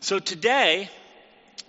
So today,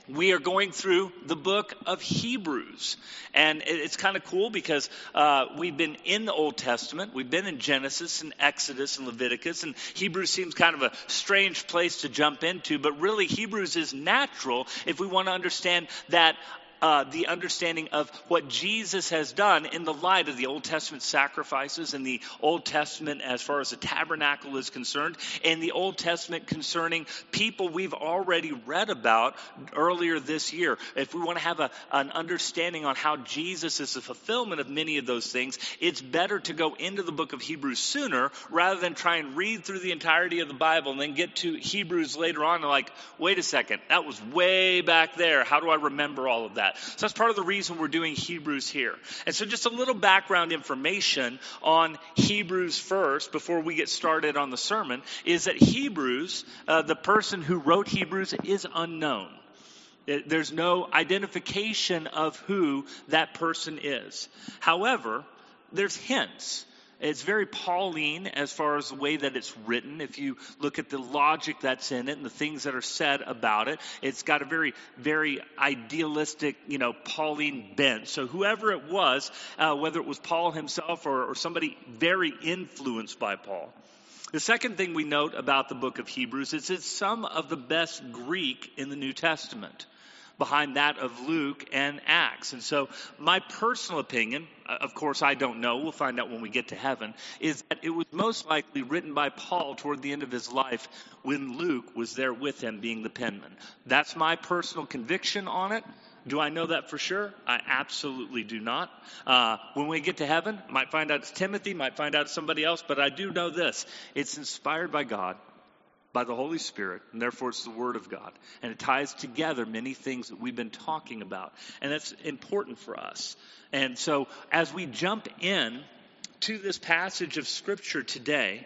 we are going through the book of Hebrews. And it's kind of cool because uh, we've been in the Old Testament. We've been in Genesis and Exodus and Leviticus. And Hebrews seems kind of a strange place to jump into. But really, Hebrews is natural if we want to understand that uh, the understanding of what Jesus has done in the light of the Old Testament sacrifices and the Old Testament as far as the tabernacle is concerned, and the Old Testament concerning people we've already read about earlier this year. If we want to have a, an understanding on how Jesus is the fulfillment of many of those things, it's better to go into the book of Hebrews sooner rather than try and read through the entirety of the Bible and then get to Hebrews later on and like, wait a second, that was way back there. How do I remember all of that? That. So that's part of the reason we're doing Hebrews here. And so just a little background information on Hebrews first before we get started on the sermon is that Hebrews, uh, the person who wrote Hebrews is unknown. There's no identification of who that person is. However, there's hints. It's very Pauline as far as the way that it's written. If you look at the logic that's in it and the things that are said about it, it's got a very, very idealistic, you know, Pauline bent. So whoever it was, uh, whether it was Paul himself or, or somebody very influenced by Paul. The second thing we note about the book of Hebrews is it's some of the best Greek in the New Testament behind that of Luke and Acts. And so, my personal opinion, uh, of course, I don't know, we'll find out when we get to heaven, is that it was most likely written by Paul toward the end of his life when Luke was there with him being the penman. That's my personal conviction on it. Do I know that for sure? I absolutely do not. Uh, when we get to heaven, might find out it's Timothy, might find out it's somebody else, but I do know this. It's inspired by God by the Holy Spirit, and therefore it's the Word of God. And it ties together many things that we've been talking about. And that's important for us. And so as we jump in to this passage of Scripture today,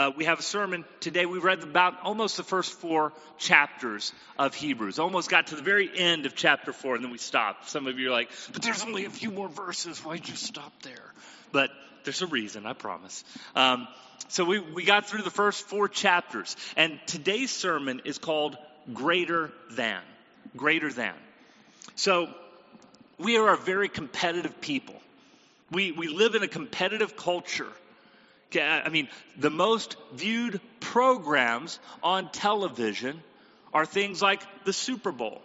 uh, we have a sermon today. We read about almost the first four chapters of Hebrews. Almost got to the very end of chapter four, and then we stopped. Some of you are like, but there's only a few more verses. Why'd you stop there? But there's a reason, I promise. Um, so we, we got through the first four chapters, and today's sermon is called Greater Than. Greater Than. So we are a very competitive people. We, we live in a competitive culture. I mean, the most viewed programs on television are things like the Super Bowl,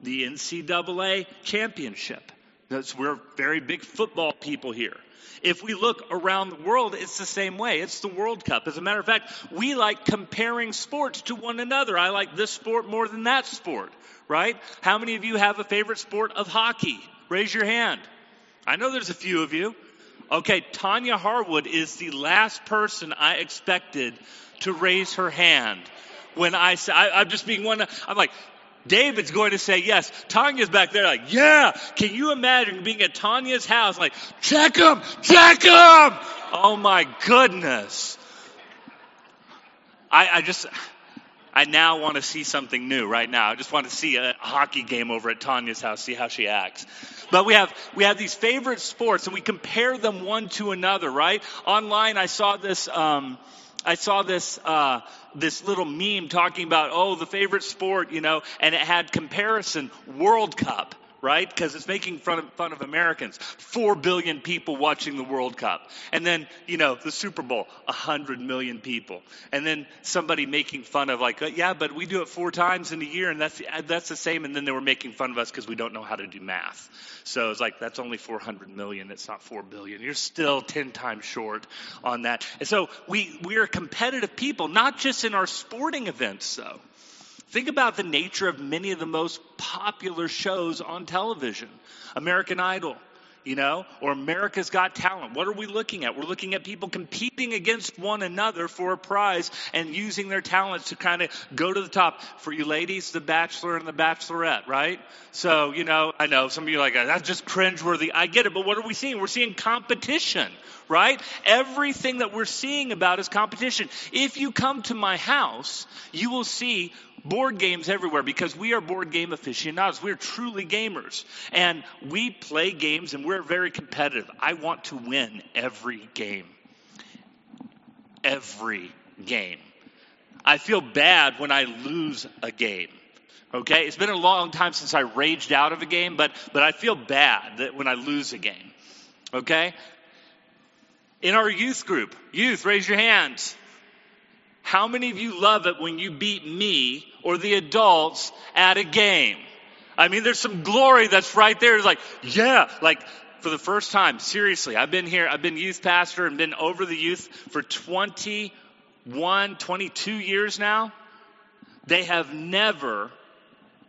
the NCAA championship. That's, we're very big football people here. If we look around the world, it's the same way. It's the World Cup. As a matter of fact, we like comparing sports to one another. I like this sport more than that sport, right? How many of you have a favorite sport of hockey? Raise your hand. I know there's a few of you. Okay, Tanya Harwood is the last person I expected to raise her hand when I said, I'm just being one, I'm like, David's going to say yes. Tanya's back there like, yeah. Can you imagine being at Tanya's house like, check him, check him. Oh my goodness. I, I just, I now want to see something new right now. I just want to see a hockey game over at Tanya's house, see how she acts. But we have, we have these favorite sports and we compare them one to another, right? Online, I saw this, um, I saw this uh, this little meme talking about oh the favorite sport you know, and it had comparison World Cup right? Because it's making fun of, fun of Americans. Four billion people watching the World Cup. And then, you know, the Super Bowl, a hundred million people. And then somebody making fun of like, uh, yeah, but we do it four times in a year and that's, uh, that's the same. And then they were making fun of us because we don't know how to do math. So it's like, that's only 400 million. It's not 4 billion. You're still 10 times short on that. And so we, we are competitive people, not just in our sporting events though. Think about the nature of many of the most popular shows on television. American Idol, you know, or America's Got Talent. What are we looking at? We're looking at people competing against one another for a prize and using their talents to kind of go to the top. For you ladies, The Bachelor and The Bachelorette, right? So, you know, I know some of you are like, that's just cringeworthy. I get it, but what are we seeing? We're seeing competition, right? Everything that we're seeing about is competition. If you come to my house, you will see board games everywhere because we are board game aficionados. We're truly gamers. And we play games and we're very competitive. I want to win every game. Every game. I feel bad when I lose a game. Okay? It's been a long time since I raged out of a game, but, but I feel bad that when I lose a game. Okay? In our youth group, youth, raise your hands. How many of you love it when you beat me or the adults at a game? I mean, there's some glory that's right there. It's like, yeah, like for the first time, seriously, I've been here, I've been youth pastor and been over the youth for 21, 22 years now. They have never,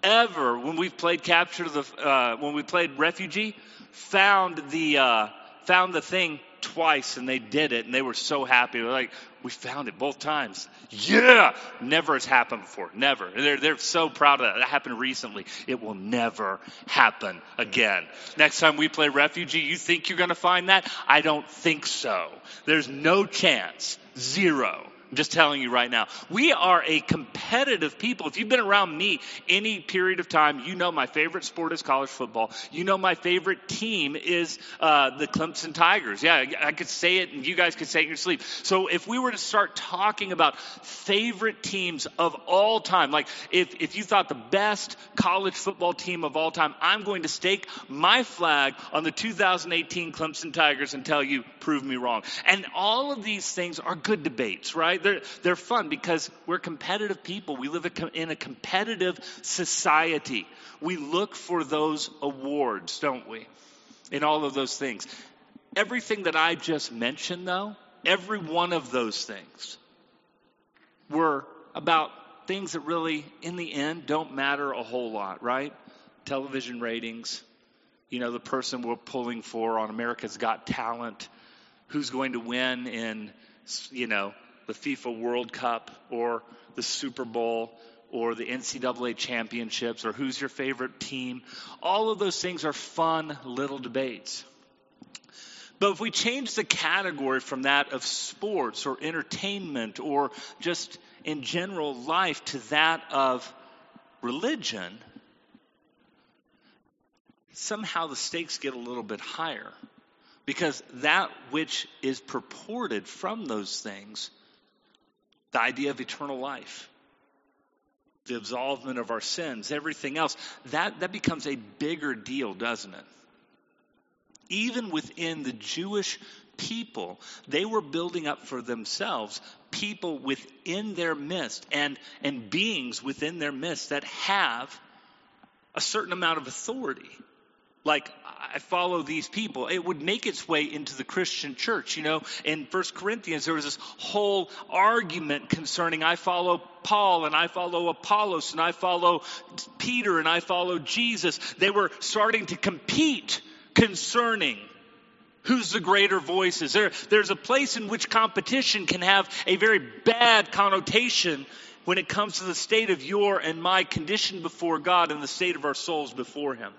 ever, when we've played capture the, uh, when we played refugee, found the, uh, found the thing twice and they did it and they were so happy. They're like, we found it both times. Yeah! Never has happened before. Never. They're, they're so proud of that. That happened recently. It will never happen again. Next time we play refugee, you think you're going to find that? I don't think so. There's no chance. Zero. I'm just telling you right now. We are a competitive people. If you've been around me any period of time, you know my favorite sport is college football. You know my favorite team is uh, the Clemson Tigers. Yeah, I could say it and you guys could say it in your sleep. So if we were to start talking about favorite teams of all time, like if, if you thought the best college football team of all time, I'm going to stake my flag on the 2018 Clemson Tigers and tell you, prove me wrong. And all of these things are good debates, right? Right? They're, they're fun because we're competitive people. We live in a competitive society. We look for those awards, don't we? In all of those things. Everything that I just mentioned, though, every one of those things were about things that really, in the end, don't matter a whole lot, right? Television ratings, you know, the person we're pulling for on America's Got Talent, who's going to win in, you know, the FIFA World Cup or the Super Bowl or the NCAA championships or who's your favorite team. All of those things are fun little debates. But if we change the category from that of sports or entertainment or just in general life to that of religion, somehow the stakes get a little bit higher. Because that which is purported from those things the idea of eternal life, the absolvement of our sins, everything else, that, that becomes a bigger deal, doesn't it? Even within the Jewish people, they were building up for themselves people within their midst and, and beings within their midst that have a certain amount of authority like I follow these people. It would make its way into the Christian church. You know, in First Corinthians, there was this whole argument concerning I follow Paul and I follow Apollos and I follow Peter and I follow Jesus. They were starting to compete concerning who's the greater voices. There, there's a place in which competition can have a very bad connotation when it comes to the state of your and my condition before God and the state of our souls before Him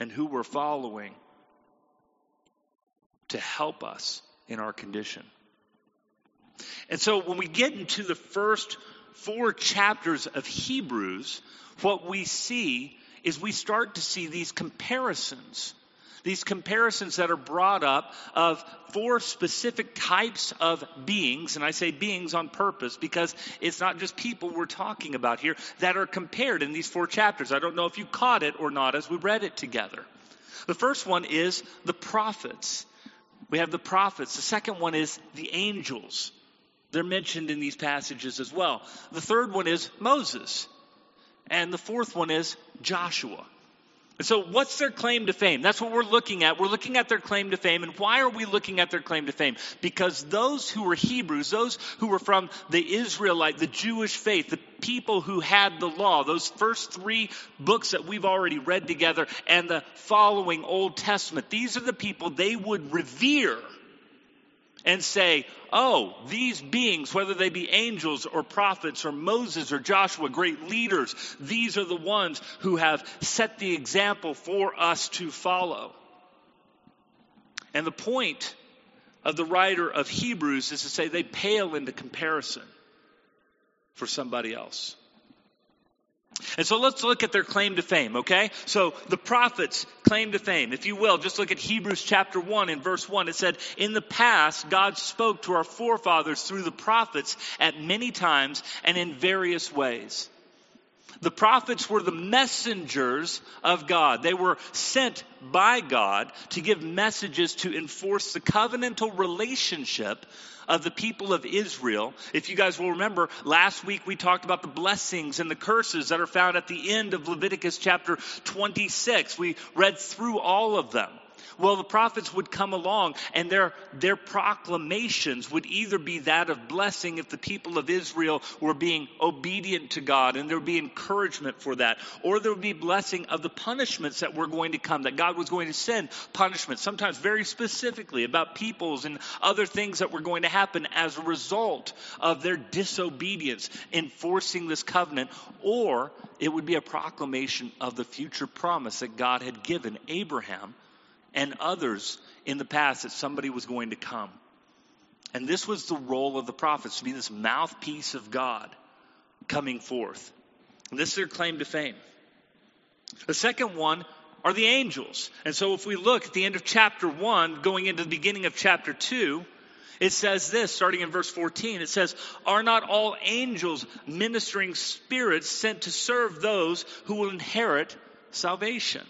and who we're following to help us in our condition. And so when we get into the first four chapters of Hebrews, what we see is we start to see these comparisons these comparisons that are brought up of four specific types of beings, and I say beings on purpose because it's not just people we're talking about here that are compared in these four chapters. I don't know if you caught it or not as we read it together. The first one is the prophets. We have the prophets. The second one is the angels. They're mentioned in these passages as well. The third one is Moses. And the fourth one is Joshua. So, what's their claim to fame? That's what we're looking at. We're looking at their claim to fame. And why are we looking at their claim to fame? Because those who were Hebrews, those who were from the Israelite, the Jewish faith, the people who had the law, those first three books that we've already read together, and the following Old Testament, these are the people they would revere and say, oh, these beings, whether they be angels or prophets or Moses or Joshua, great leaders, these are the ones who have set the example for us to follow. And the point of the writer of Hebrews is to say they pale into comparison for somebody else. And so let's look at their claim to fame, okay? So the prophets claim to fame. If you will, just look at Hebrews chapter 1 in verse 1. It said, In the past, God spoke to our forefathers through the prophets at many times and in various ways. The prophets were the messengers of God. They were sent by God to give messages to enforce the covenantal relationship of the people of Israel. If you guys will remember, last week we talked about the blessings and the curses that are found at the end of Leviticus chapter 26. We read through all of them. Well, the prophets would come along and their, their proclamations would either be that of blessing if the people of Israel were being obedient to God and there would be encouragement for that, or there would be blessing of the punishments that were going to come, that God was going to send punishments, sometimes very specifically about peoples and other things that were going to happen as a result of their disobedience enforcing this covenant, or it would be a proclamation of the future promise that God had given Abraham and others in the past that somebody was going to come. And this was the role of the prophets to be this mouthpiece of God coming forth. And this is their claim to fame. The second one are the angels. And so if we look at the end of chapter 1, going into the beginning of chapter 2, it says this, starting in verse 14, it says, Are not all angels ministering spirits sent to serve those who will inherit salvation?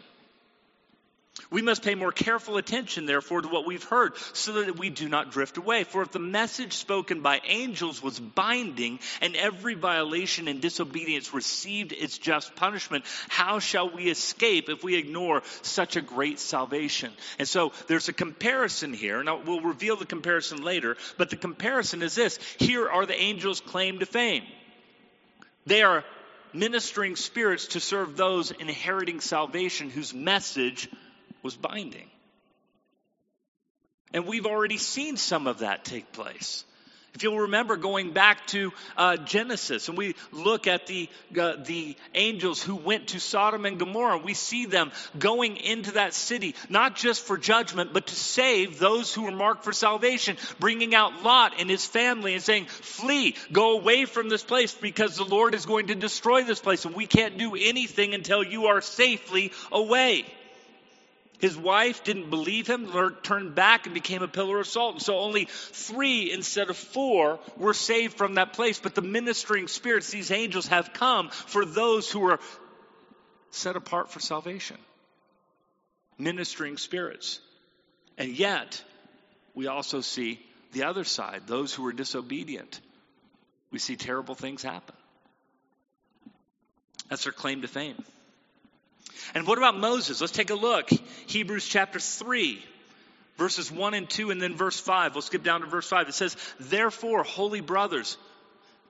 We must pay more careful attention, therefore, to what we've heard, so that we do not drift away. For if the message spoken by angels was binding, and every violation and disobedience received its just punishment, how shall we escape if we ignore such a great salvation? And so there's a comparison here, and we'll reveal the comparison later, but the comparison is this here are the angels' claim to fame. They are ministering spirits to serve those inheriting salvation whose message was binding. And we've already seen some of that take place. If you'll remember going back to uh, Genesis and we look at the, uh, the angels who went to Sodom and Gomorrah, we see them going into that city, not just for judgment, but to save those who were marked for salvation, bringing out Lot and his family and saying, flee, go away from this place because the Lord is going to destroy this place and we can't do anything until you are safely away. His wife didn't believe him, turned back and became a pillar of salt. And so only three instead of four were saved from that place. But the ministering spirits, these angels, have come for those who are set apart for salvation. Ministering spirits. And yet, we also see the other side, those who are disobedient. We see terrible things happen. That's their claim to fame. And what about Moses? Let's take a look. Hebrews chapter 3, verses 1 and 2, and then verse 5. We'll skip down to verse 5. It says, Therefore, holy brothers,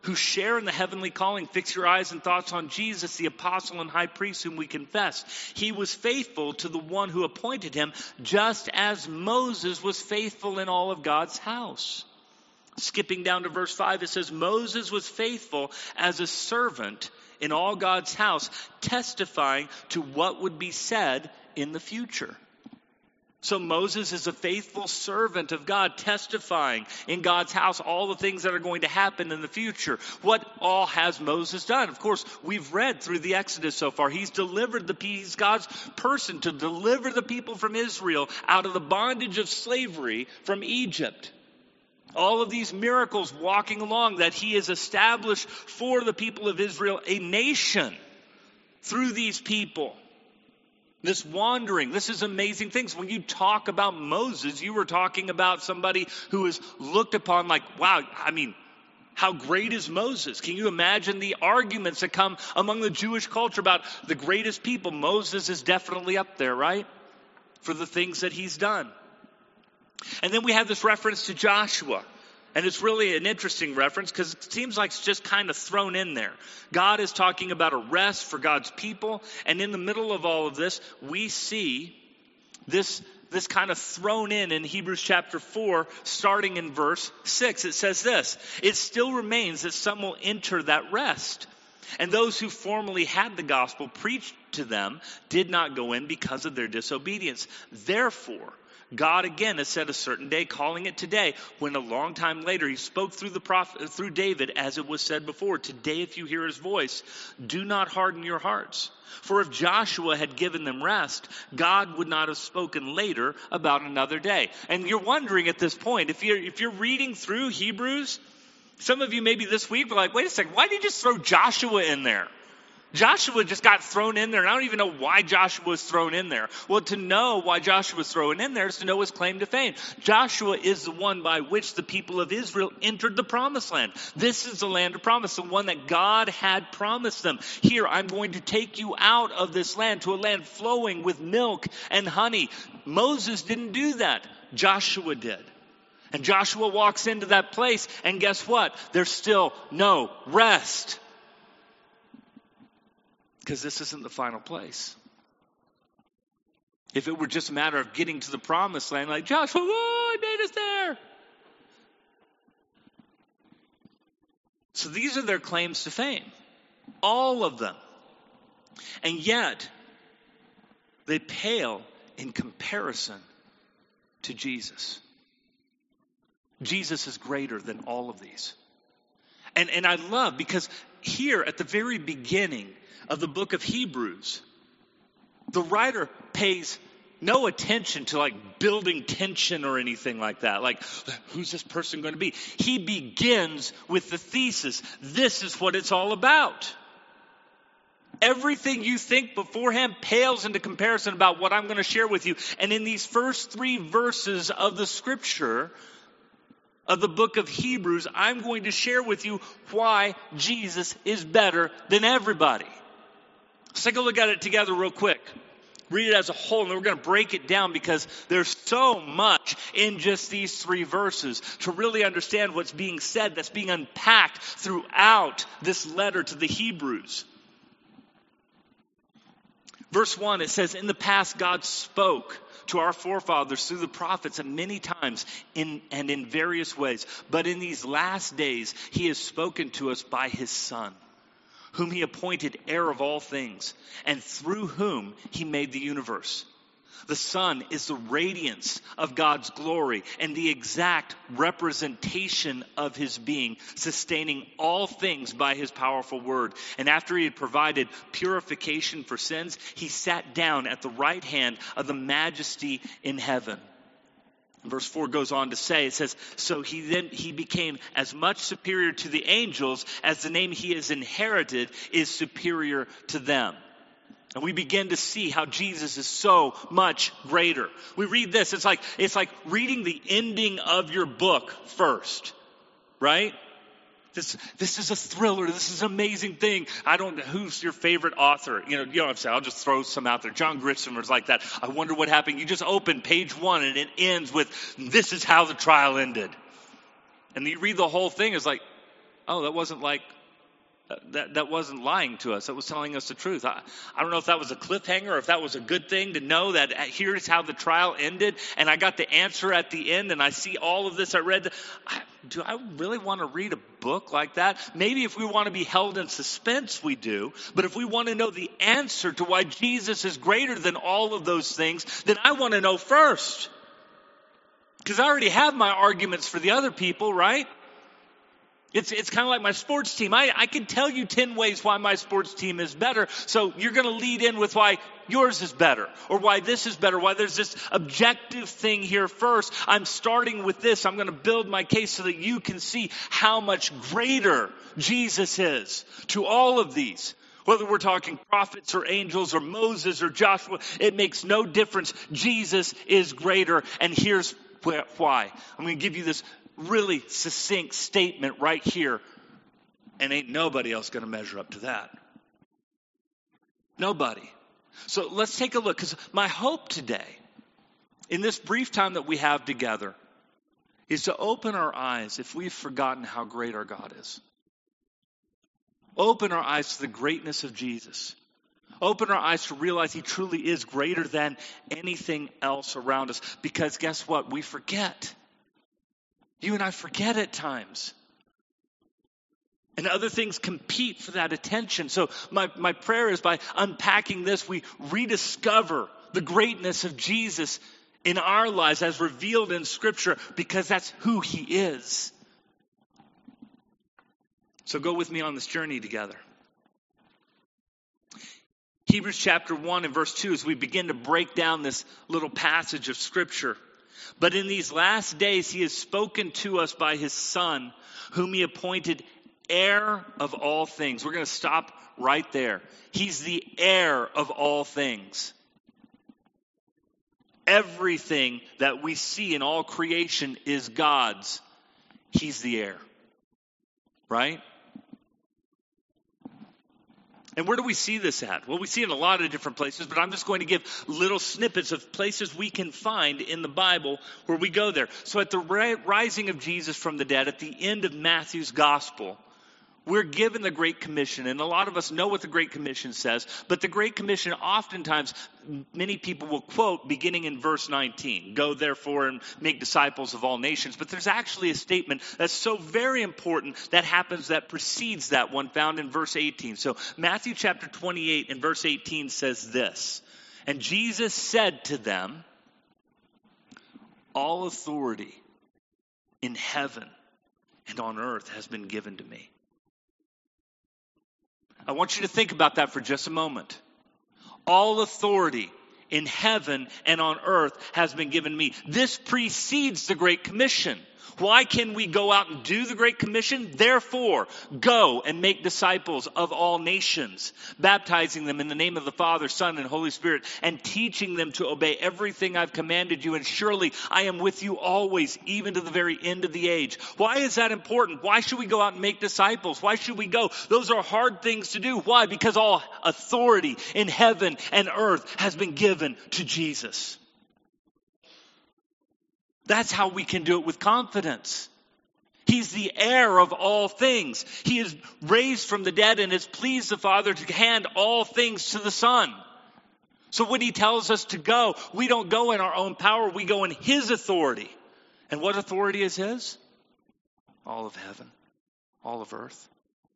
who share in the heavenly calling, fix your eyes and thoughts on Jesus, the apostle and high priest whom we confess. He was faithful to the one who appointed him, just as Moses was faithful in all of God's house. Skipping down to verse 5, it says, Moses was faithful as a servant in all God's house, testifying to what would be said in the future. So Moses is a faithful servant of God, testifying in God's house all the things that are going to happen in the future. What all has Moses done? Of course, we've read through the Exodus so far. He's delivered the he's God's person to deliver the people from Israel out of the bondage of slavery from Egypt all of these miracles walking along that he has established for the people of Israel a nation through these people. This wandering, this is amazing things. When you talk about Moses, you were talking about somebody who is looked upon like, wow, I mean, how great is Moses? Can you imagine the arguments that come among the Jewish culture about the greatest people? Moses is definitely up there, right? For the things that he's done. And then we have this reference to Joshua. And it's really an interesting reference because it seems like it's just kind of thrown in there. God is talking about a rest for God's people. And in the middle of all of this, we see this, this kind of thrown in in Hebrews chapter 4, starting in verse 6. It says this It still remains that some will enter that rest. And those who formerly had the gospel preached to them did not go in because of their disobedience. Therefore, God again has set a certain day, calling it today, when a long time later he spoke through the prophet, through David, as it was said before, today if you hear his voice, do not harden your hearts. For if Joshua had given them rest, God would not have spoken later about another day. And you're wondering at this point, if you're, if you're reading through Hebrews, some of you maybe this week were like, wait a second, why did you just throw Joshua in there? Joshua just got thrown in there, and I don't even know why Joshua was thrown in there. Well, to know why Joshua was thrown in there is to know his claim to fame. Joshua is the one by which the people of Israel entered the promised land. This is the land of promise, the one that God had promised them. Here, I'm going to take you out of this land to a land flowing with milk and honey. Moses didn't do that. Joshua did. And Joshua walks into that place, and guess what? There's still no rest because this isn't the final place. If it were just a matter of getting to the promised land, like Joshua, oh, I made us there. So these are their claims to fame. All of them. And yet, they pale in comparison to Jesus. Jesus is greater than all of these. And, and I love because here at the very beginning, of the book of Hebrews, the writer pays no attention to like building tension or anything like that. Like, who's this person going to be? He begins with the thesis. This is what it's all about. Everything you think beforehand pales into comparison about what I'm going to share with you. And in these first three verses of the scripture, of the book of Hebrews, I'm going to share with you why Jesus is better than everybody. Let's take a look at it together real quick. Read it as a whole, and we're going to break it down because there's so much in just these three verses to really understand what's being said, that's being unpacked throughout this letter to the Hebrews. Verse 1, it says, In the past, God spoke to our forefathers through the prophets and many times in, and in various ways. But in these last days, He has spoken to us by His Son whom he appointed heir of all things, and through whom he made the universe. The Son is the radiance of God's glory and the exact representation of His being, sustaining all things by His powerful word. And after He had provided purification for sins, He sat down at the right hand of the majesty in heaven. Verse 4 goes on to say, it says, So he then he became as much superior to the angels as the name he has inherited is superior to them. And we begin to see how Jesus is so much greater. We read this, it's like, it's like reading the ending of your book first, right? This, this is a thriller. This is an amazing thing. I don't know who's your favorite author. You know, you know what I'm saying? I'll just throw some out there. John Grisham like that. I wonder what happened. You just open page one and it ends with, this is how the trial ended. And you read the whole thing, it's like, oh, that wasn't like that, that wasn't lying to us. That was telling us the truth. I, I don't know if that was a cliffhanger or if that was a good thing to know that uh, here's how the trial ended and I got the answer at the end and I see all of this. I read, I, do I really want to read a book like that? Maybe if we want to be held in suspense, we do. But if we want to know the answer to why Jesus is greater than all of those things, then I want to know first. Because I already have my arguments for the other people, right? It's, it's kind of like my sports team. I, I can tell you 10 ways why my sports team is better. So you're going to lead in with why yours is better or why this is better, why there's this objective thing here first. I'm starting with this. I'm going to build my case so that you can see how much greater Jesus is to all of these. Whether we're talking prophets or angels or Moses or Joshua, it makes no difference. Jesus is greater. And here's why. I'm going to give you this really succinct statement right here, and ain't nobody else going to measure up to that. Nobody. So let's take a look, because my hope today, in this brief time that we have together, is to open our eyes if we've forgotten how great our God is. Open our eyes to the greatness of Jesus. Open our eyes to realize He truly is greater than anything else around us. Because guess what? We forget. You and I forget at times. And other things compete for that attention. So my, my prayer is by unpacking this, we rediscover the greatness of Jesus in our lives as revealed in Scripture because that's who He is. So go with me on this journey together. Hebrews chapter 1 and verse 2 as we begin to break down this little passage of Scripture. But in these last days, He has spoken to us by His Son, whom He appointed heir of all things. We're going to stop right there. He's the heir of all things. Everything that we see in all creation is God's. He's the heir. Right? And where do we see this at? Well, we see it in a lot of different places, but I'm just going to give little snippets of places we can find in the Bible where we go there. So at the rising of Jesus from the dead, at the end of Matthew's gospel, we're given the Great Commission, and a lot of us know what the Great Commission says, but the Great Commission oftentimes many people will quote beginning in verse 19 Go therefore and make disciples of all nations. But there's actually a statement that's so very important that happens that precedes that one found in verse 18. So Matthew chapter 28 and verse 18 says this And Jesus said to them, All authority in heaven and on earth has been given to me. I want you to think about that for just a moment. All authority in heaven and on earth has been given me. This precedes the Great Commission. Why can we go out and do the Great Commission? Therefore, go and make disciples of all nations, baptizing them in the name of the Father, Son, and Holy Spirit, and teaching them to obey everything I've commanded you. And surely I am with you always, even to the very end of the age. Why is that important? Why should we go out and make disciples? Why should we go? Those are hard things to do. Why? Because all authority in heaven and earth has been given to Jesus. That's how we can do it with confidence. He's the heir of all things. He is raised from the dead and has pleased the Father to hand all things to the Son. So when he tells us to go, we don't go in our own power, we go in his authority. And what authority is his? All of heaven, all of earth,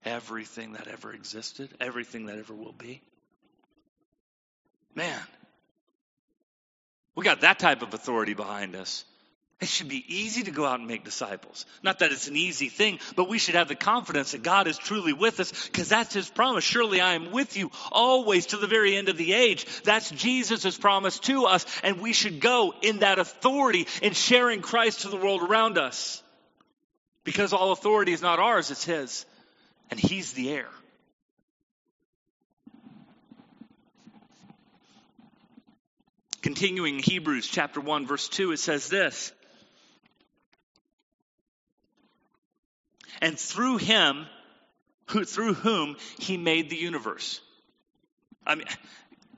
everything that ever existed, everything that ever will be. Man, we got that type of authority behind us. It should be easy to go out and make disciples. Not that it's an easy thing, but we should have the confidence that God is truly with us because that's His promise. Surely I am with you always to the very end of the age. That's Jesus' promise to us, and we should go in that authority in sharing Christ to the world around us. Because all authority is not ours, it's His, and He's the heir. Continuing Hebrews chapter 1 verse 2 it says this and through him, who, through whom he made the universe. I mean,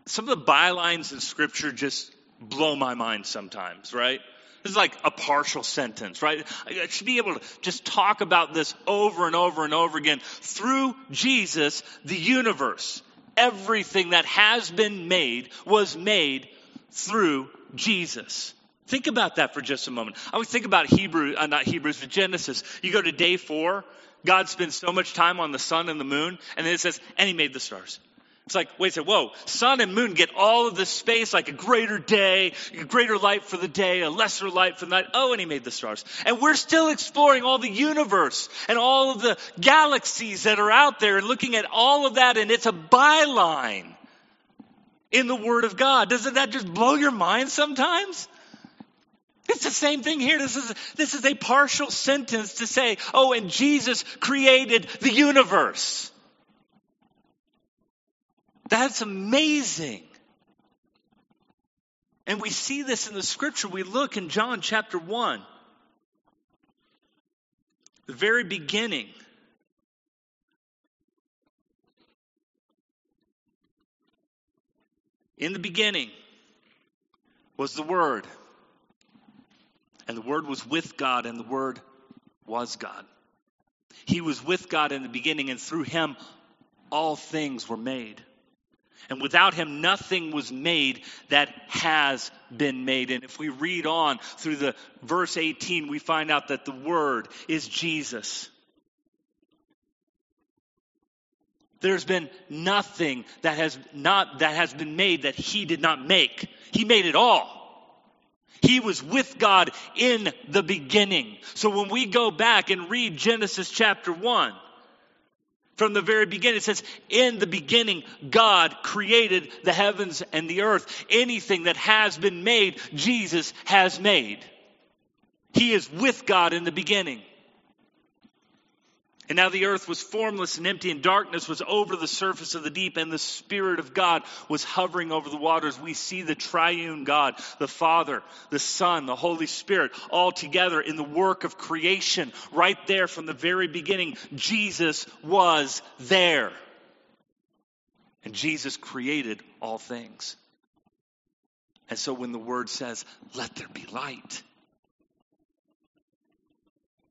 some of the bylines in Scripture just blow my mind sometimes, right? This is like a partial sentence, right? I should be able to just talk about this over and over and over again. Through Jesus, the universe, everything that has been made was made through Jesus. Think about that for just a moment. I always think about Hebrew, uh, not Hebrews, but Genesis. You go to day four, God spends so much time on the sun and the moon, and then it says, and he made the stars. It's like, wait a second, whoa, sun and moon get all of this space, like a greater day, a greater light for the day, a lesser light for the night. Oh, and he made the stars. And we're still exploring all the universe and all of the galaxies that are out there and looking at all of that, and it's a byline in the Word of God. Doesn't that just blow your mind sometimes? It's the same thing here. This is, this is a partial sentence to say, oh, and Jesus created the universe. That's amazing. And we see this in the scripture. We look in John chapter 1, the very beginning. In the beginning was the Word and the Word was with God, and the Word was God. He was with God in the beginning, and through him all things were made. And without him, nothing was made that has been made. And if we read on through the verse 18, we find out that the Word is Jesus. There's been nothing that has not that has been made that he did not make. He made it all. He was with God in the beginning. So when we go back and read Genesis chapter 1, from the very beginning, it says, In the beginning, God created the heavens and the earth. Anything that has been made, Jesus has made. He is with God in the beginning. And now the earth was formless and empty, and darkness was over the surface of the deep, and the Spirit of God was hovering over the waters. We see the triune God, the Father, the Son, the Holy Spirit, all together in the work of creation, right there from the very beginning. Jesus was there. And Jesus created all things. And so when the Word says, let there be light,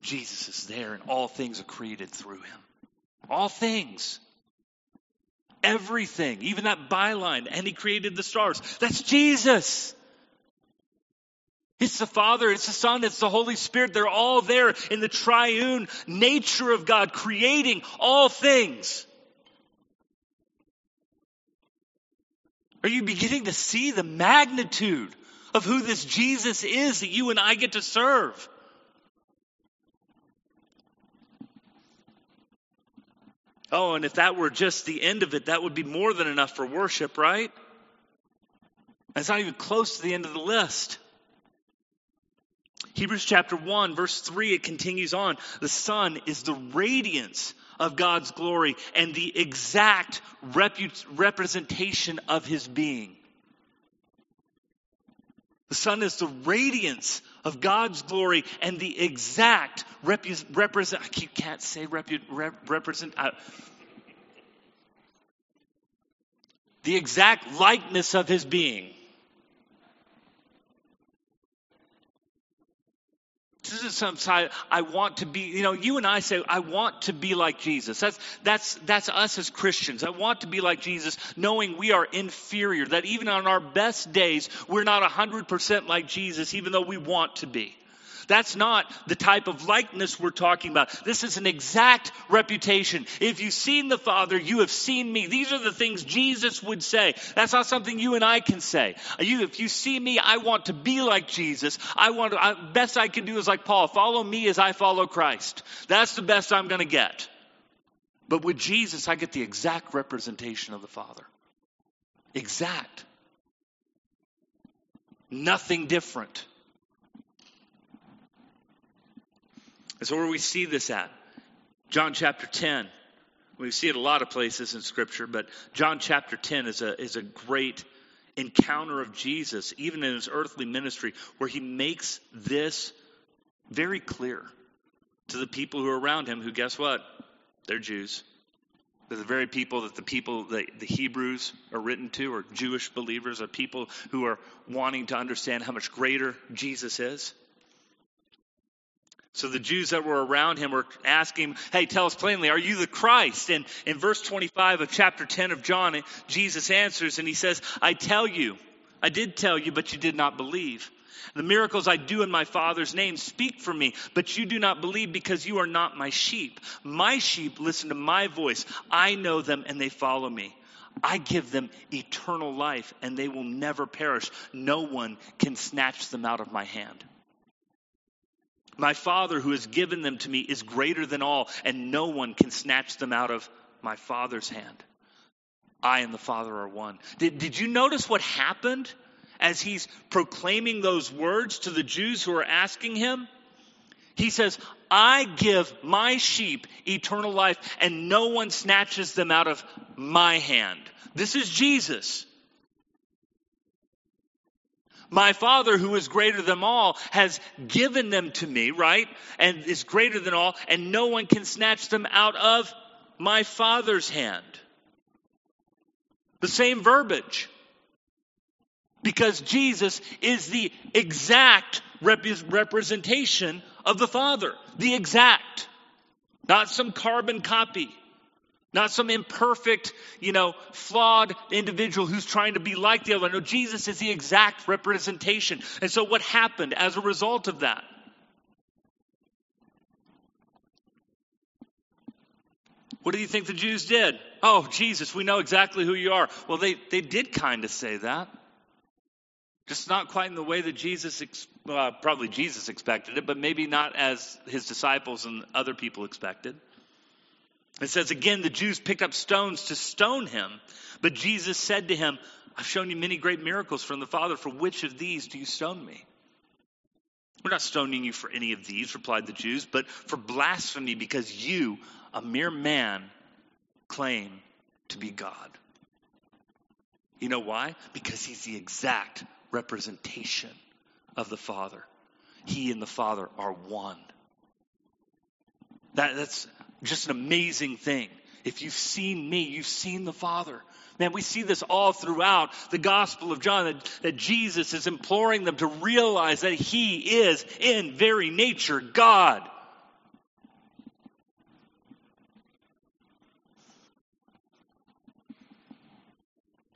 Jesus is there and all things are created through him. All things. Everything, even that byline, and he created the stars. That's Jesus. It's the Father, it's the Son, it's the Holy Spirit. They're all there in the triune nature of God, creating all things. Are you beginning to see the magnitude of who this Jesus is that you and I get to serve? Oh, and if that were just the end of it, that would be more than enough for worship, right? It's not even close to the end of the list. Hebrews chapter 1, verse 3, it continues on. The Son is the radiance of God's glory and the exact repu- representation of his being. The Son is the radiance of God's glory and the exact repu- represent. I can't say repu- rep- represent. Uh, the exact likeness of his being. This is some side I want to be, you know, you and I say, I want to be like Jesus. That's, that's, that's us as Christians. I want to be like Jesus, knowing we are inferior, that even on our best days, we're not 100% like Jesus, even though we want to be. That's not the type of likeness we're talking about. This is an exact reputation. If you've seen the Father, you have seen me. These are the things Jesus would say. That's not something you and I can say. You, if you see me, I want to be like Jesus. I want to, I, best I can do is like Paul, follow me as I follow Christ. That's the best I'm going to get. But with Jesus, I get the exact representation of the Father. Exact. Nothing different. And so where we see this at? John chapter 10. We see it a lot of places in Scripture, but John chapter 10 is a, is a great encounter of Jesus, even in his earthly ministry, where he makes this very clear to the people who are around him, who, guess what? They're Jews. They're the very people that the people, the, the Hebrews are written to, or Jewish believers, are people who are wanting to understand how much greater Jesus is. So the Jews that were around him were asking him, Hey, tell us plainly, are you the Christ? And in verse 25 of chapter 10 of John, Jesus answers and he says, I tell you, I did tell you, but you did not believe. The miracles I do in my Father's name speak for me, but you do not believe because you are not my sheep. My sheep listen to my voice. I know them and they follow me. I give them eternal life and they will never perish. No one can snatch them out of my hand. My Father who has given them to me is greater than all, and no one can snatch them out of my Father's hand. I and the Father are one. Did, did you notice what happened as he's proclaiming those words to the Jews who are asking him? He says, I give my sheep eternal life, and no one snatches them out of my hand. This is Jesus. My Father, who is greater than all, has given them to me, right? And is greater than all, and no one can snatch them out of my Father's hand. The same verbiage. Because Jesus is the exact rep- representation of the Father. The exact. Not some carbon copy. Not some imperfect, you know, flawed individual who's trying to be like the other. No, Jesus is the exact representation. And so what happened as a result of that? What do you think the Jews did? Oh, Jesus, we know exactly who you are. Well, they, they did kind of say that. Just not quite in the way that Jesus, probably Jesus expected it, but maybe not as his disciples and other people expected. It says, again, the Jews picked up stones to stone him, but Jesus said to him, I've shown you many great miracles from the Father. For which of these do you stone me? We're not stoning you for any of these, replied the Jews, but for blasphemy because you, a mere man, claim to be God. You know why? Because he's the exact representation of the Father. He and the Father are one. That, that's just an amazing thing. If you've seen me, you've seen the Father. Man, we see this all throughout the Gospel of John that, that Jesus is imploring them to realize that He is, in very nature, God.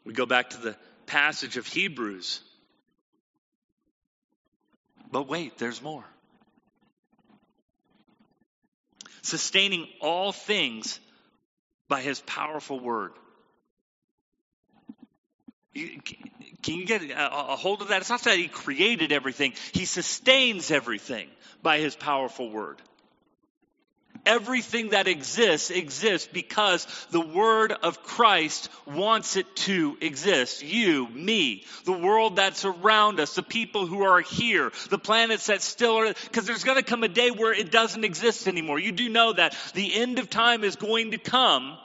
We go back to the passage of Hebrews. But wait, there's more. Sustaining all things by his powerful word. can you get a hold of that? It's not that he created everything, he sustains everything by his powerful word. Everything that exists exists because the word of Christ wants it to exist. You, me, the world that's around us, the people who are here, the planets that still are, because there's going to come a day where it doesn't exist anymore. You do know that the end of time is going to come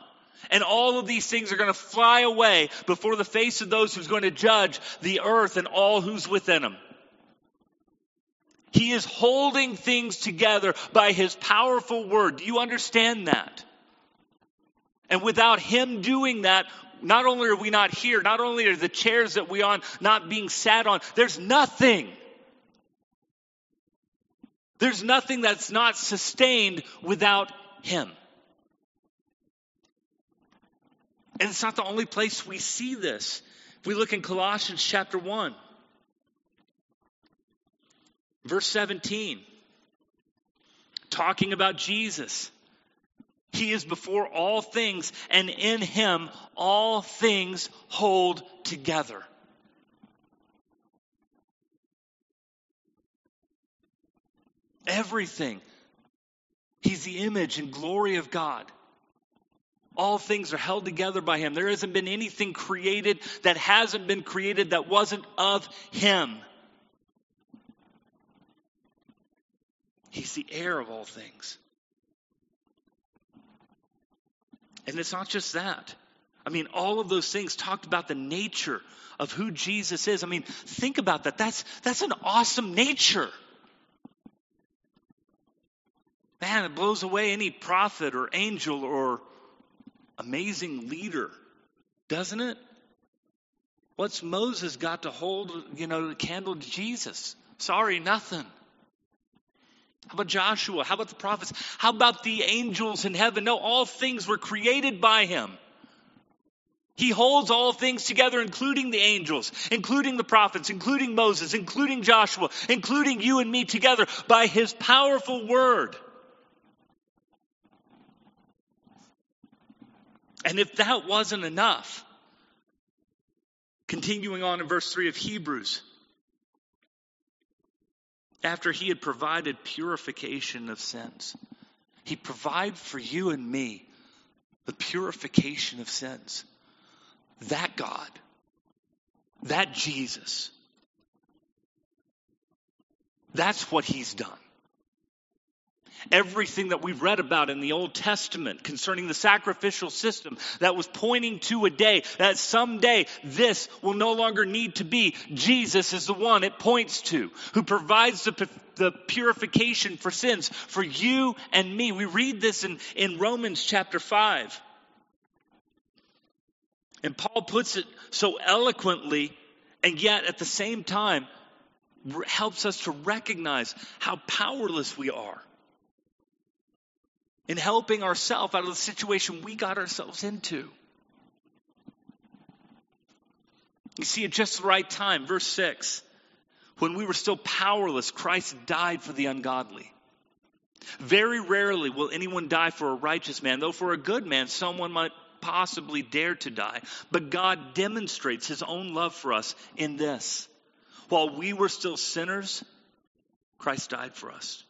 and all of these things are going to fly away before the face of those who's going to judge the earth and all who's within them. He is holding things together by his powerful word. Do you understand that? And without him doing that, not only are we not here, not only are the chairs that we on not being sat on, there's nothing. There's nothing that's not sustained without him. And it's not the only place we see this. If we look in Colossians chapter 1, verse 17, talking about Jesus. He is before all things, and in him all things hold together. Everything. He's the image and glory of God. All things are held together by him. There hasn't been anything created that hasn't been created that wasn't of him. He's the heir of all things. And it's not just that. I mean, all of those things talked about the nature of who Jesus is. I mean, think about that. That's, that's an awesome nature. Man, it blows away any prophet or angel or amazing leader, doesn't it? What's Moses got to hold, you know, the candle to Jesus? Sorry, nothing. How about Joshua? How about the prophets? How about the angels in heaven? No, all things were created by him. He holds all things together, including the angels, including the prophets, including Moses, including Joshua, including you and me together by his powerful word. And if that wasn't enough, continuing on in verse 3 of Hebrews, after he had provided purification of sins, he provided for you and me the purification of sins. That God, that Jesus, that's what he's done everything that we've read about in the Old Testament concerning the sacrificial system that was pointing to a day that someday this will no longer need to be. Jesus is the one it points to who provides the, the purification for sins for you and me. We read this in, in Romans chapter 5. And Paul puts it so eloquently, and yet at the same time, helps us to recognize how powerless we are in helping ourselves out of the situation we got ourselves into. You see, at just the right time, verse 6, when we were still powerless, Christ died for the ungodly. Very rarely will anyone die for a righteous man, though for a good man, someone might possibly dare to die. But God demonstrates his own love for us in this. While we were still sinners, Christ died for us.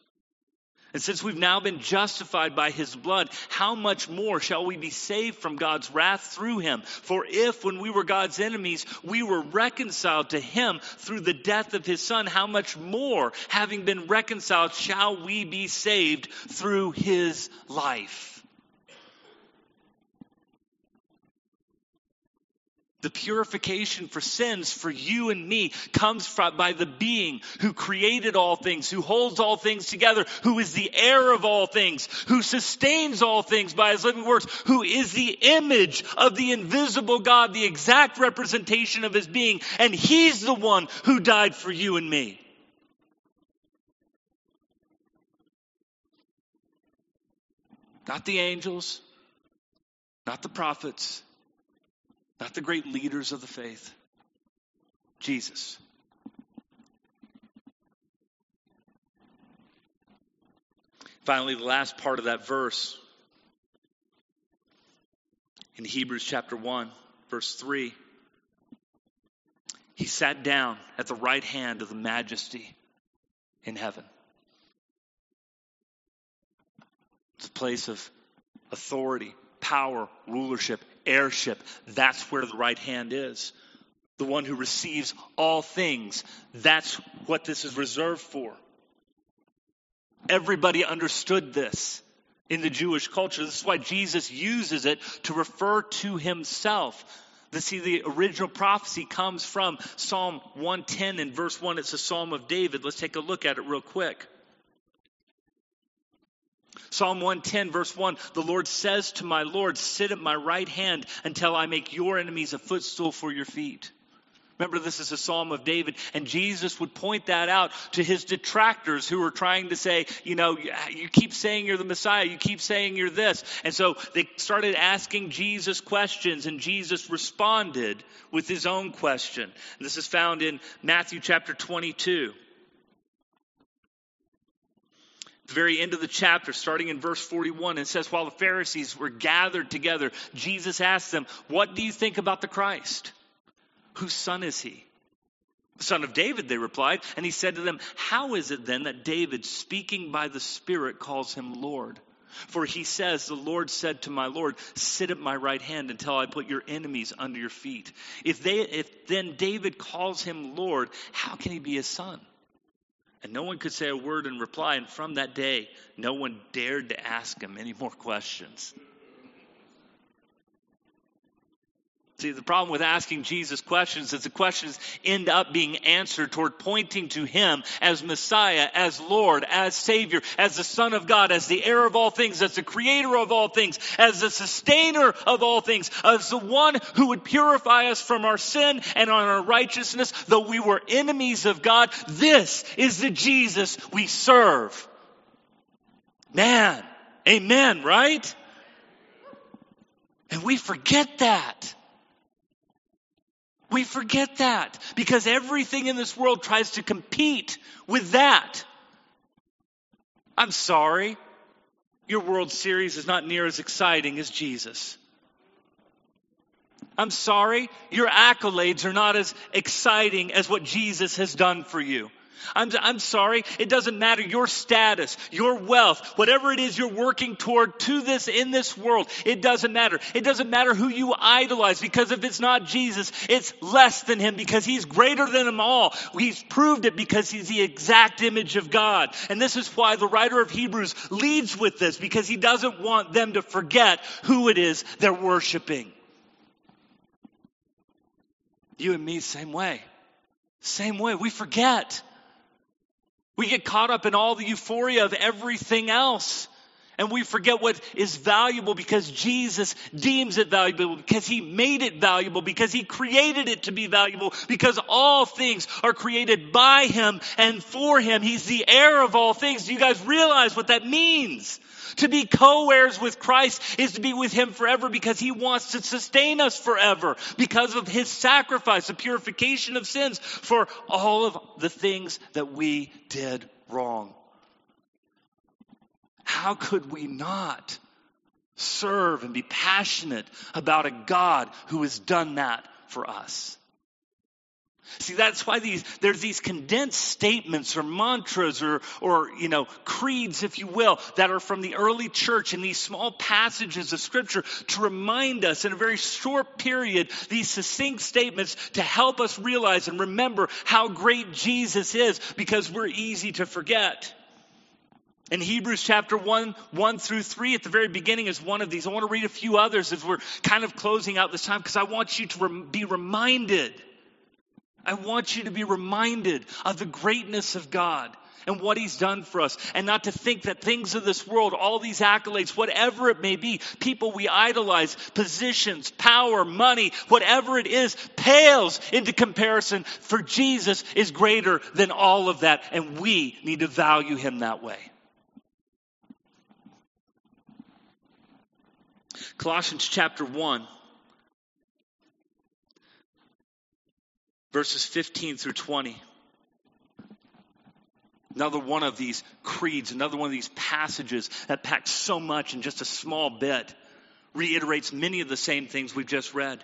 And since we've now been justified by his blood, how much more shall we be saved from God's wrath through him? For if, when we were God's enemies, we were reconciled to him through the death of his son, how much more, having been reconciled, shall we be saved through his life? The purification for sins for you and me comes from, by the being who created all things, who holds all things together, who is the heir of all things, who sustains all things by his living words, who is the image of the invisible God, the exact representation of his being, and he's the one who died for you and me. Not the angels, not the prophets, not the great leaders of the faith. Jesus. Finally, the last part of that verse in Hebrews chapter 1, verse 3. He sat down at the right hand of the majesty in heaven. It's a place of authority, power, rulership, heirship. That's where the right hand is. The one who receives all things. That's what this is reserved for. Everybody understood this in the Jewish culture. This is why Jesus uses it to refer to himself. The, see, the original prophecy comes from Psalm 110 in verse 1. It's a psalm of David. Let's take a look at it real quick. Psalm 110, verse 1 The Lord says to my Lord, Sit at my right hand until I make your enemies a footstool for your feet. Remember, this is a psalm of David, and Jesus would point that out to his detractors who were trying to say, you know, you keep saying you're the Messiah, you keep saying you're this. And so they started asking Jesus questions, and Jesus responded with his own question. And this is found in Matthew chapter 22 the very end of the chapter, starting in verse 41, it says, While the Pharisees were gathered together, Jesus asked them, What do you think about the Christ? Whose son is he? The son of David, they replied. And he said to them, How is it then that David, speaking by the Spirit, calls him Lord? For he says, The Lord said to my Lord, Sit at my right hand until I put your enemies under your feet. If, they, if then David calls him Lord, how can he be his son? And no one could say a word in reply. And from that day, no one dared to ask him any more questions. See, the problem with asking Jesus questions is the questions end up being answered toward pointing to Him as Messiah, as Lord, as Savior, as the Son of God, as the heir of all things, as the creator of all things, as the sustainer of all things, as the one who would purify us from our sin and on our righteousness, though we were enemies of God. This is the Jesus we serve. Man, amen, right? And we forget that. We forget that because everything in this world tries to compete with that. I'm sorry. Your World Series is not near as exciting as Jesus. I'm sorry. Your accolades are not as exciting as what Jesus has done for you. I'm, I'm sorry. It doesn't matter your status, your wealth, whatever it is you're working toward to this in this world. It doesn't matter. It doesn't matter who you idolize because if it's not Jesus, it's less than him because he's greater than them all. He's proved it because he's the exact image of God. And this is why the writer of Hebrews leads with this because he doesn't want them to forget who it is they're worshiping. You and me, same way. Same way. We forget. We get caught up in all the euphoria of everything else. And we forget what is valuable because Jesus deems it valuable, because He made it valuable, because He created it to be valuable, because all things are created by Him and for Him. He's the heir of all things. Do you guys realize what that means? To be co-heirs with Christ is to be with Him forever because He wants to sustain us forever because of His sacrifice, the purification of sins for all of the things that we did wrong. How could we not serve and be passionate about a God who has done that for us? See, that's why these, there's these condensed statements or mantras or, or, you know, creeds, if you will, that are from the early church in these small passages of scripture to remind us in a very short period, these succinct statements to help us realize and remember how great Jesus is because we're easy to forget. In Hebrews chapter 1, 1 through 3, at the very beginning is one of these. I want to read a few others as we're kind of closing out this time because I want you to be reminded I want you to be reminded of the greatness of God and what He's done for us, and not to think that things of this world, all these accolades, whatever it may be, people we idolize, positions, power, money, whatever it is, pales into comparison, for Jesus is greater than all of that, and we need to value Him that way. Colossians chapter 1 verses 15 through 20. Another one of these creeds, another one of these passages that packs so much in just a small bit, reiterates many of the same things we've just read.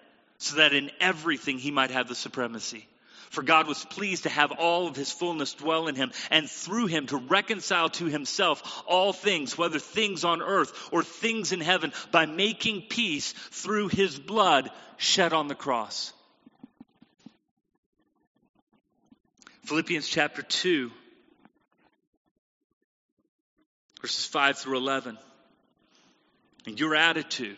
so that in everything he might have the supremacy. For God was pleased to have all of his fullness dwell in him, and through him to reconcile to himself all things, whether things on earth or things in heaven, by making peace through his blood shed on the cross. Philippians chapter 2, verses 5 through 11. And your attitude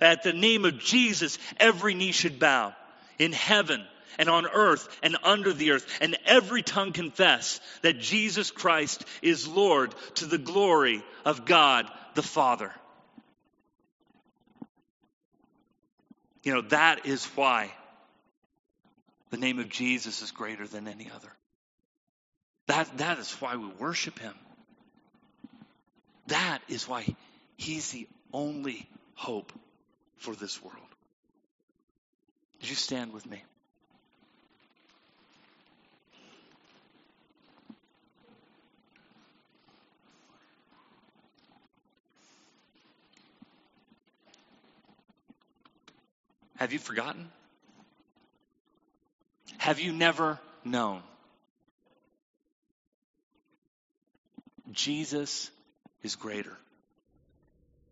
at the name of Jesus, every knee should bow in heaven and on earth and under the earth, and every tongue confess that Jesus Christ is Lord to the glory of God the Father. You know, that is why the name of Jesus is greater than any other. That, that is why we worship him. That is why he's the only hope for this world. Did you stand with me? Have you forgotten? Have you never known? Jesus is greater.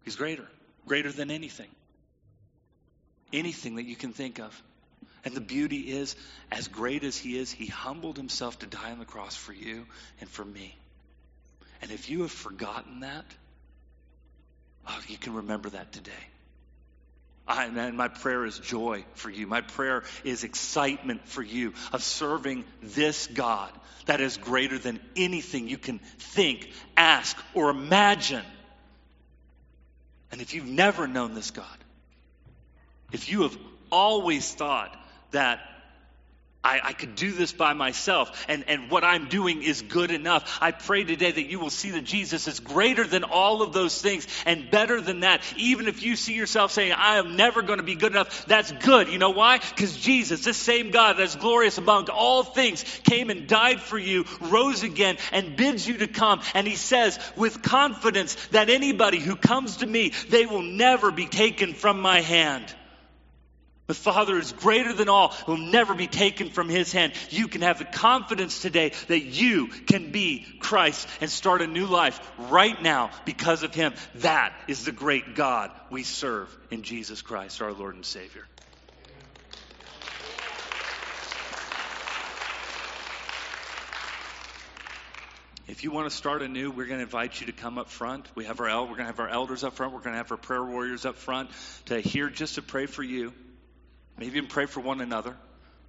He's greater, greater than anything anything that you can think of. And the beauty is, as great as he is, he humbled himself to die on the cross for you and for me. And if you have forgotten that, oh, you can remember that today. I, and my prayer is joy for you. My prayer is excitement for you of serving this God that is greater than anything you can think, ask, or imagine. And if you've never known this God, if you have always thought that I, I, could do this by myself and, and what I'm doing is good enough. I pray today that you will see that Jesus is greater than all of those things and better than that. Even if you see yourself saying, I am never going to be good enough, that's good. You know why? Because Jesus, this same God that's glorious among all things, came and died for you, rose again, and bids you to come. And he says with confidence that anybody who comes to me, they will never be taken from my hand. The Father is greater than all, will never be taken from his hand. You can have the confidence today that you can be Christ and start a new life right now because of him. That is the great God we serve in Jesus Christ, our Lord and Savior. If you want to start anew, we're going to invite you to come up front. We have our we're going to have our elders up front. We're going to have our prayer warriors up front to hear just to pray for you. Maybe even pray for one another.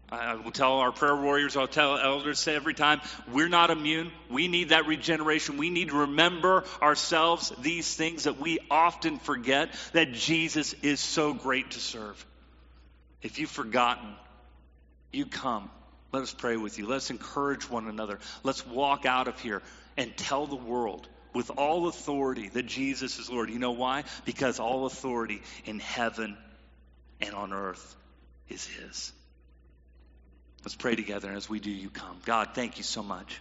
I will tell our prayer warriors, I'll tell elders every time, we're not immune. We need that regeneration. We need to remember ourselves these things that we often forget that Jesus is so great to serve. If you've forgotten, you come. Let us pray with you. Let's encourage one another. Let's walk out of here and tell the world with all authority that Jesus is Lord. You know why? Because all authority in heaven and on earth is His. Let's pray together. And as we do, you come. God, thank you so much.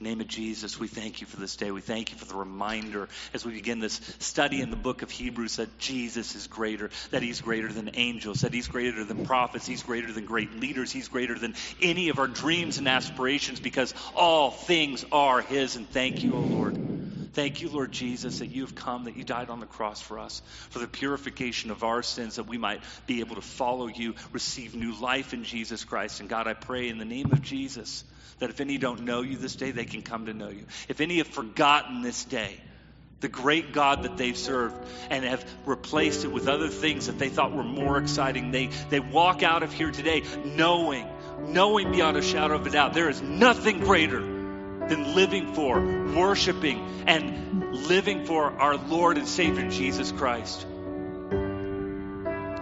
name of Jesus, we thank you for this day. We thank you for the reminder as we begin this study in the book of Hebrews that Jesus is greater, that he's greater than angels, that he's greater than prophets, he's greater than great leaders, he's greater than any of our dreams and aspirations because all things are his. And thank you, O oh Lord. Thank you, Lord Jesus, that you have come, that you died on the cross for us, for the purification of our sins, that we might be able to follow you, receive new life in Jesus Christ. And God, I pray in the name of Jesus that if any don't know you this day, they can come to know you. If any have forgotten this day, the great God that they've served and have replaced it with other things that they thought were more exciting. They, they walk out of here today knowing, knowing beyond a shadow of a doubt, there is nothing greater than living for, worshiping, and living for our Lord and Savior Jesus Christ.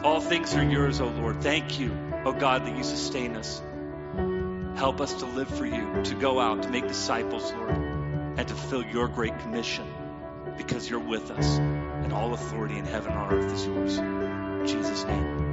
All things are yours, O oh Lord. Thank you, O oh God, that you sustain us. Help us to live for you, to go out, to make disciples, Lord, and to fulfill your great commission because you're with us, and all authority in heaven and on earth is yours. In Jesus' name.